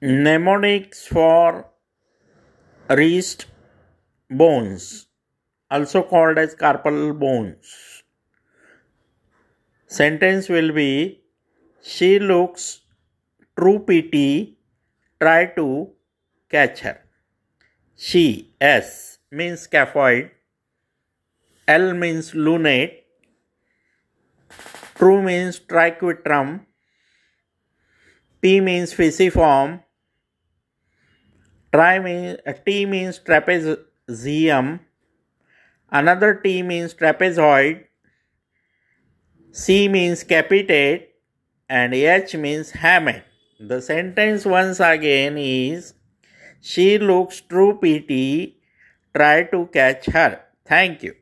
Mnemonics for wrist bones, also called as carpal bones. Sentence will be She looks true PT, try to catch her. She, S, means scaphoid, L means lunate, true means triquetrum, P means pisiform, Tri means, uh, T means trapezium, another T means trapezoid, C means capitate, and H means hamate. The sentence once again is She looks true PT, try to catch her. Thank you.